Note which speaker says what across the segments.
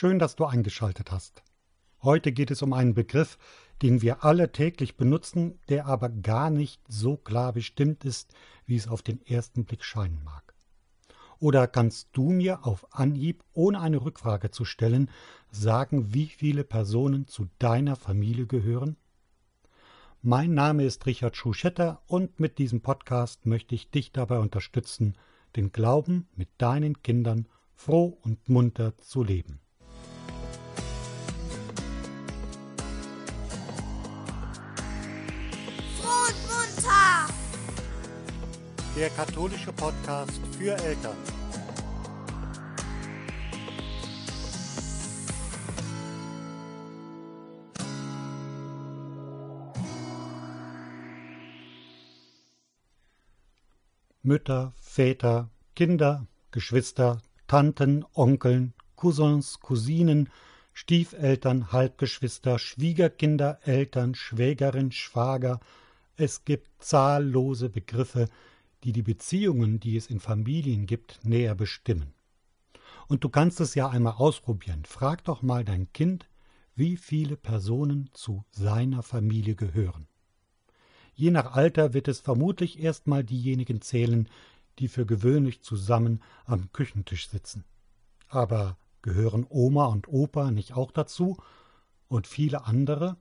Speaker 1: Schön, dass du eingeschaltet hast. Heute geht es um einen Begriff, den wir alle täglich benutzen, der aber gar nicht so klar bestimmt ist, wie es auf den ersten Blick scheinen mag. Oder kannst du mir auf Anhieb, ohne eine Rückfrage zu stellen, sagen, wie viele Personen zu deiner Familie gehören? Mein Name ist Richard Schuschetter und mit diesem Podcast möchte ich dich dabei unterstützen, den Glauben mit deinen Kindern froh und munter zu leben. Der katholische Podcast für Eltern. Mütter, Väter, Kinder, Geschwister, Tanten, Onkeln, Cousins, Cousinen, Stiefeltern, Halbgeschwister, Schwiegerkinder, Eltern, Schwägerin, Schwager. Es gibt zahllose Begriffe, die die Beziehungen, die es in Familien gibt, näher bestimmen. Und du kannst es ja einmal ausprobieren. Frag doch mal dein Kind, wie viele Personen zu seiner Familie gehören. Je nach Alter wird es vermutlich erstmal diejenigen zählen, die für gewöhnlich zusammen am Küchentisch sitzen. Aber gehören Oma und Opa nicht auch dazu und viele andere?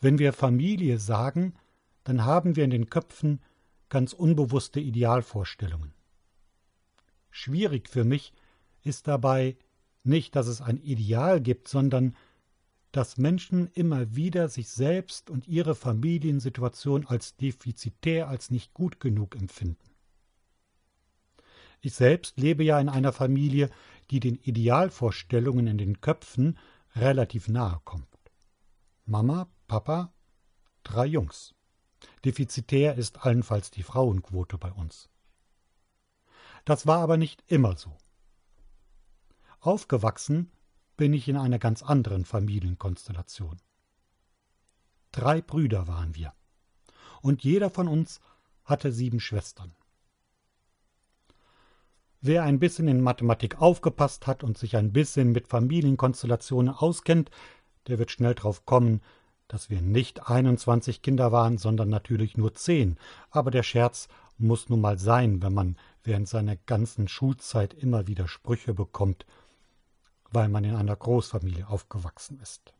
Speaker 1: Wenn wir Familie sagen, dann haben wir in den Köpfen ganz unbewusste Idealvorstellungen. Schwierig für mich ist dabei nicht, dass es ein Ideal gibt, sondern dass Menschen immer wieder sich selbst und ihre Familiensituation als defizitär, als nicht gut genug empfinden. Ich selbst lebe ja in einer Familie, die den Idealvorstellungen in den Köpfen relativ nahe kommt. Mama, Papa, drei Jungs. Defizitär ist allenfalls die Frauenquote bei uns. Das war aber nicht immer so. Aufgewachsen bin ich in einer ganz anderen Familienkonstellation. Drei Brüder waren wir, und jeder von uns hatte sieben Schwestern. Wer ein bisschen in Mathematik aufgepasst hat und sich ein bisschen mit Familienkonstellationen auskennt, der wird schnell drauf kommen, dass wir nicht 21 Kinder waren, sondern natürlich nur zehn. Aber der Scherz muss nun mal sein, wenn man während seiner ganzen Schulzeit immer wieder Sprüche bekommt weil man in einer Großfamilie aufgewachsen ist.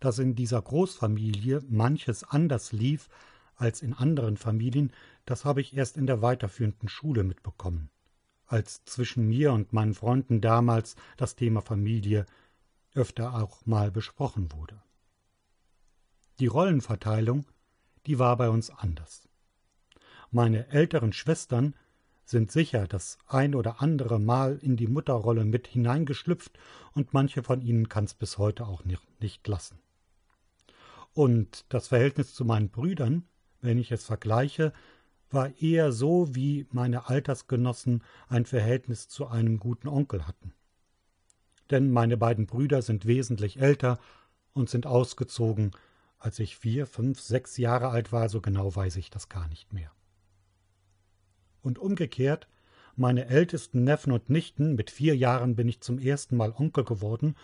Speaker 1: Dass in dieser Großfamilie manches anders lief als in anderen Familien, das habe ich erst in der weiterführenden Schule mitbekommen, als zwischen mir und meinen Freunden damals das Thema Familie öfter auch mal besprochen wurde. Die Rollenverteilung, die war bei uns anders. Meine älteren Schwestern sind sicher das ein oder andere Mal in die Mutterrolle mit hineingeschlüpft und manche von ihnen kann's bis heute auch nicht, nicht lassen. Und das Verhältnis zu meinen Brüdern, wenn ich es vergleiche, war eher so, wie meine Altersgenossen ein Verhältnis zu einem guten Onkel hatten. Denn meine beiden Brüder sind wesentlich älter und sind ausgezogen, als ich vier, fünf, sechs Jahre alt war, so genau weiß ich das gar nicht mehr und umgekehrt, meine ältesten Neffen und Nichten, mit vier Jahren bin ich zum ersten Mal Onkel geworden,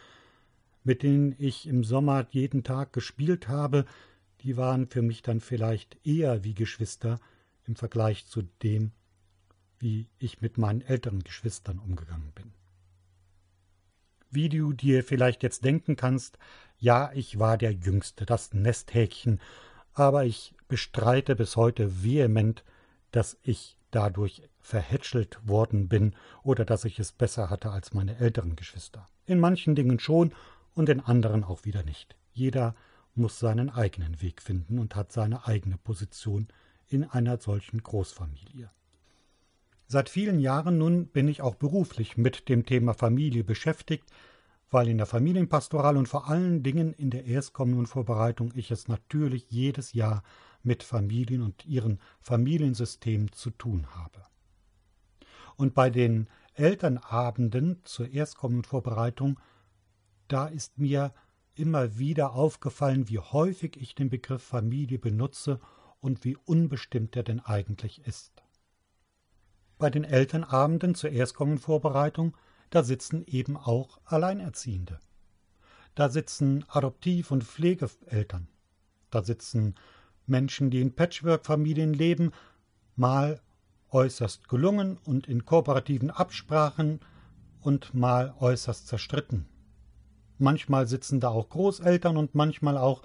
Speaker 1: mit denen ich im Sommer jeden Tag gespielt habe, die waren für mich dann vielleicht eher wie Geschwister im Vergleich zu dem, wie ich mit meinen älteren Geschwistern umgegangen bin. Wie du dir vielleicht jetzt denken kannst, ja, ich war der Jüngste, das Nesthäkchen, aber ich bestreite bis heute vehement, dass ich dadurch verhätschelt worden bin oder dass ich es besser hatte als meine älteren Geschwister. In manchen Dingen schon und in anderen auch wieder nicht. Jeder muss seinen eigenen Weg finden und hat seine eigene Position in einer solchen Großfamilie. Seit vielen Jahren nun bin ich auch beruflich mit dem Thema Familie beschäftigt, weil in der Familienpastoral und vor allen Dingen in der Erstkommunionvorbereitung ich es natürlich jedes Jahr mit Familien und ihren Familiensystemen zu tun habe. Und bei den Elternabenden zur Erstkommunionvorbereitung, da ist mir immer wieder aufgefallen, wie häufig ich den Begriff Familie benutze und wie unbestimmt er denn eigentlich ist. Bei den Elternabenden zur Erstkommunionvorbereitung, da sitzen eben auch Alleinerziehende. Da sitzen Adoptiv- und Pflegeeltern. Da sitzen Menschen, die in Patchwork-Familien leben, mal äußerst gelungen und in kooperativen Absprachen und mal äußerst zerstritten. Manchmal sitzen da auch Großeltern und manchmal auch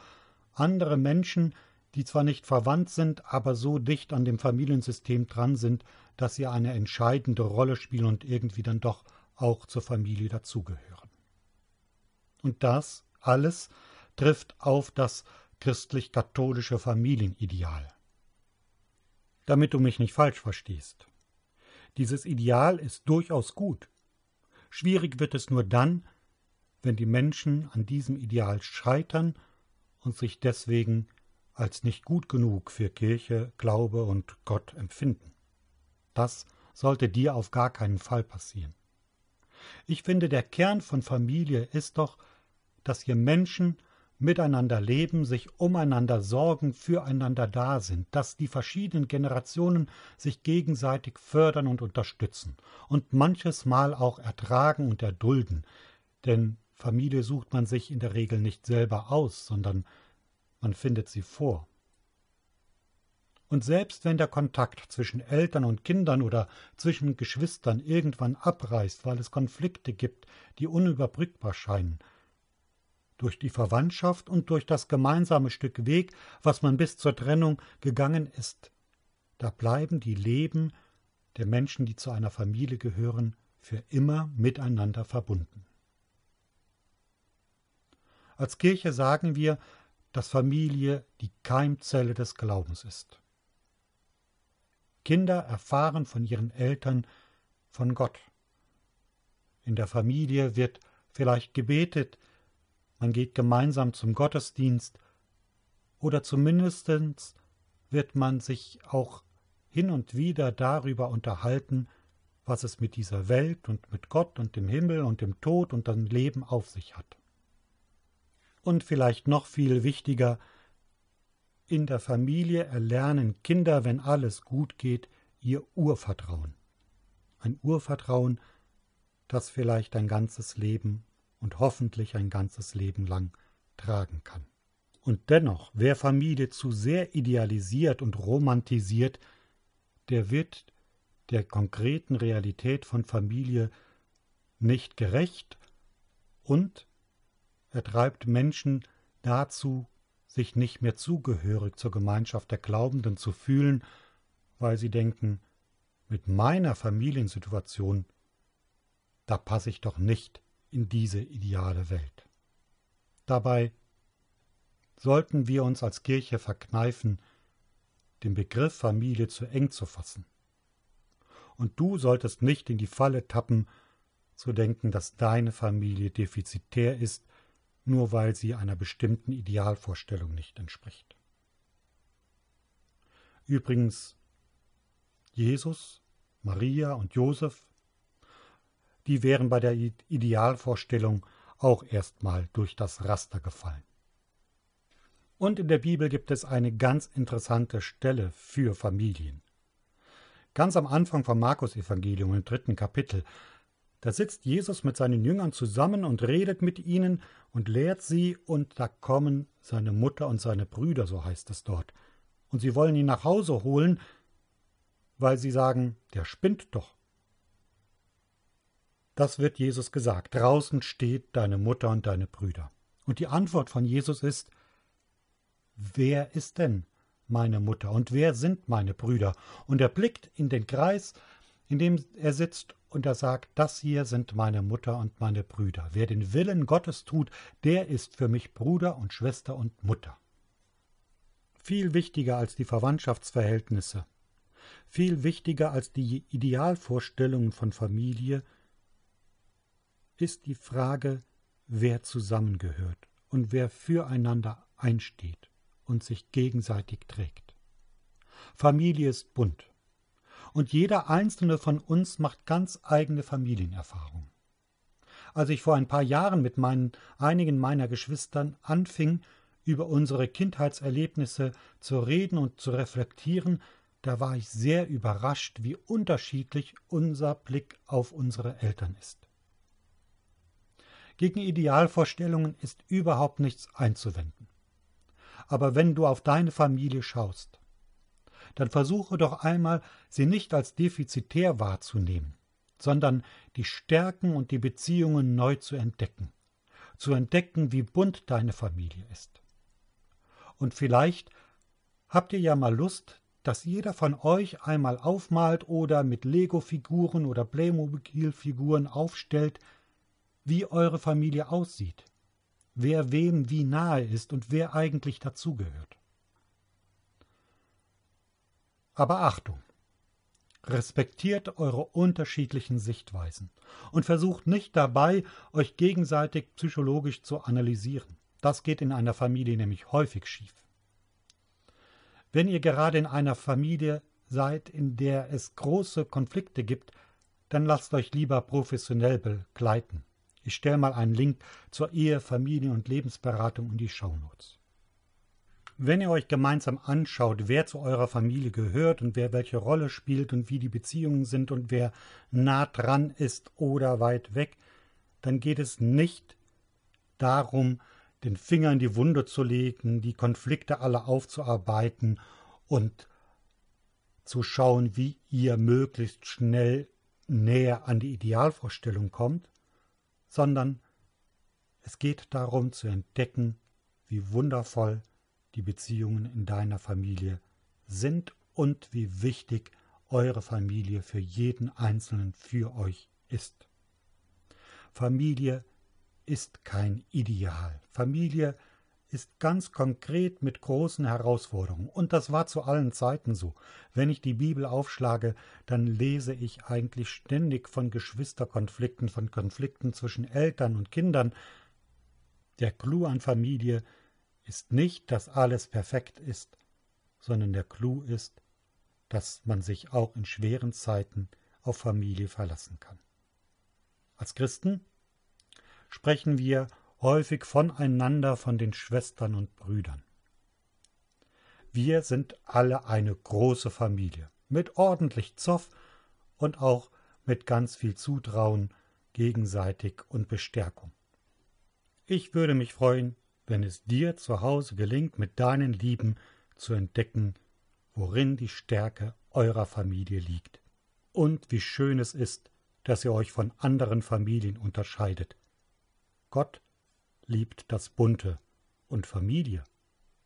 Speaker 1: andere Menschen, die zwar nicht verwandt sind, aber so dicht an dem Familiensystem dran sind, dass sie eine entscheidende Rolle spielen und irgendwie dann doch auch zur Familie dazugehören. Und das alles trifft auf das christlich-katholische Familienideal. Damit du mich nicht falsch verstehst. Dieses Ideal ist durchaus gut. Schwierig wird es nur dann, wenn die Menschen an diesem Ideal scheitern und sich deswegen als nicht gut genug für Kirche, Glaube und Gott empfinden. Das sollte dir auf gar keinen Fall passieren. Ich finde, der Kern von Familie ist doch, dass hier Menschen miteinander leben, sich umeinander sorgen, füreinander da sind, dass die verschiedenen Generationen sich gegenseitig fördern und unterstützen und manches Mal auch ertragen und erdulden, denn Familie sucht man sich in der Regel nicht selber aus, sondern man findet sie vor. Und selbst wenn der Kontakt zwischen Eltern und Kindern oder zwischen Geschwistern irgendwann abreißt, weil es Konflikte gibt, die unüberbrückbar scheinen, durch die Verwandtschaft und durch das gemeinsame Stück Weg, was man bis zur Trennung gegangen ist, da bleiben die Leben der Menschen, die zu einer Familie gehören, für immer miteinander verbunden. Als Kirche sagen wir, dass Familie die Keimzelle des Glaubens ist. Kinder erfahren von ihren Eltern von Gott. In der Familie wird vielleicht gebetet, man geht gemeinsam zum Gottesdienst oder zumindest wird man sich auch hin und wieder darüber unterhalten, was es mit dieser Welt und mit Gott und dem Himmel und dem Tod und dem Leben auf sich hat. Und vielleicht noch viel wichtiger, in der Familie erlernen Kinder, wenn alles gut geht, ihr Urvertrauen. Ein Urvertrauen, das vielleicht ein ganzes Leben und hoffentlich ein ganzes Leben lang tragen kann. Und dennoch, wer Familie zu sehr idealisiert und romantisiert, der wird der konkreten Realität von Familie nicht gerecht und er treibt Menschen dazu, sich nicht mehr zugehörig zur Gemeinschaft der Glaubenden zu fühlen, weil sie denken, mit meiner Familiensituation, da passe ich doch nicht in diese ideale Welt. Dabei sollten wir uns als Kirche verkneifen, den Begriff Familie zu eng zu fassen. Und du solltest nicht in die Falle tappen, zu denken, dass deine Familie defizitär ist, nur weil sie einer bestimmten Idealvorstellung nicht entspricht. Übrigens, Jesus, Maria und Josef die wären bei der Idealvorstellung auch erstmal durch das Raster gefallen. Und in der Bibel gibt es eine ganz interessante Stelle für Familien. Ganz am Anfang vom Markus-Evangelium im dritten Kapitel, da sitzt Jesus mit seinen Jüngern zusammen und redet mit ihnen und lehrt sie, und da kommen seine Mutter und seine Brüder, so heißt es dort. Und sie wollen ihn nach Hause holen, weil sie sagen, der spinnt doch. Das wird Jesus gesagt. Draußen steht deine Mutter und deine Brüder. Und die Antwort von Jesus ist, wer ist denn meine Mutter und wer sind meine Brüder? Und er blickt in den Kreis, in dem er sitzt, und er sagt, das hier sind meine Mutter und meine Brüder. Wer den Willen Gottes tut, der ist für mich Bruder und Schwester und Mutter. Viel wichtiger als die Verwandtschaftsverhältnisse, viel wichtiger als die Idealvorstellungen von Familie ist die Frage, wer zusammengehört und wer füreinander einsteht und sich gegenseitig trägt. Familie ist bunt. Und jeder einzelne von uns macht ganz eigene Familienerfahrungen. Als ich vor ein paar Jahren mit meinen, einigen meiner Geschwistern anfing, über unsere Kindheitserlebnisse zu reden und zu reflektieren, da war ich sehr überrascht, wie unterschiedlich unser Blick auf unsere Eltern ist. Gegen Idealvorstellungen ist überhaupt nichts einzuwenden. Aber wenn du auf deine Familie schaust, dann versuche doch einmal, sie nicht als defizitär wahrzunehmen, sondern die Stärken und die Beziehungen neu zu entdecken, zu entdecken, wie bunt deine Familie ist. Und vielleicht habt ihr ja mal Lust, dass jeder von euch einmal aufmalt oder mit Lego-Figuren oder Playmobil-Figuren aufstellt, wie eure Familie aussieht, wer wem wie nahe ist und wer eigentlich dazugehört. Aber Achtung! Respektiert eure unterschiedlichen Sichtweisen und versucht nicht dabei, euch gegenseitig psychologisch zu analysieren. Das geht in einer Familie nämlich häufig schief. Wenn ihr gerade in einer Familie seid, in der es große Konflikte gibt, dann lasst euch lieber professionell begleiten. Ich stelle mal einen Link zur Ehe, Familien- und Lebensberatung in die Shownotes. Wenn ihr euch gemeinsam anschaut, wer zu eurer Familie gehört und wer welche Rolle spielt und wie die Beziehungen sind und wer nah dran ist oder weit weg, dann geht es nicht darum, den Finger in die Wunde zu legen, die Konflikte alle aufzuarbeiten und zu schauen, wie ihr möglichst schnell näher an die Idealvorstellung kommt, sondern es geht darum zu entdecken, wie wundervoll die Beziehungen in deiner Familie sind und wie wichtig eure Familie für jeden Einzelnen für euch ist. Familie ist kein Ideal. Familie ist ganz konkret mit großen Herausforderungen. Und das war zu allen Zeiten so. Wenn ich die Bibel aufschlage, dann lese ich eigentlich ständig von Geschwisterkonflikten, von Konflikten zwischen Eltern und Kindern. Der Clou an Familie ist nicht, dass alles perfekt ist, sondern der Clou ist, dass man sich auch in schweren Zeiten auf Familie verlassen kann. Als Christen sprechen wir häufig voneinander von den Schwestern und Brüdern. Wir sind alle eine große Familie, mit ordentlich Zoff und auch mit ganz viel Zutrauen gegenseitig und Bestärkung. Ich würde mich freuen, wenn es dir zu Hause gelingt, mit deinen Lieben zu entdecken, worin die Stärke eurer Familie liegt und wie schön es ist, dass ihr euch von anderen Familien unterscheidet, Gott liebt das Bunte und Familie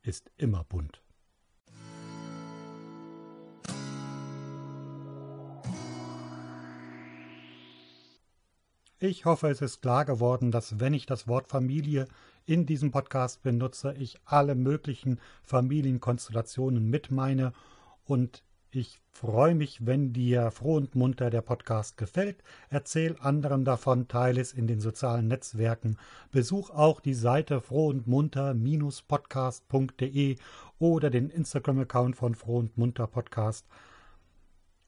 Speaker 1: ist immer bunt. Ich hoffe, es ist klar geworden, dass wenn ich das Wort Familie in diesem Podcast benutze, ich alle möglichen Familienkonstellationen mit meine und ich freue mich, wenn dir froh und munter der Podcast gefällt. Erzähl anderen davon, teile es in den sozialen Netzwerken. Besuch auch die Seite froh und munter-podcast.de oder den Instagram-Account von froh und munter Podcast.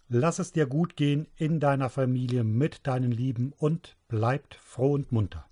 Speaker 1: Lass es dir gut gehen in deiner Familie mit deinen Lieben und bleibt froh und munter.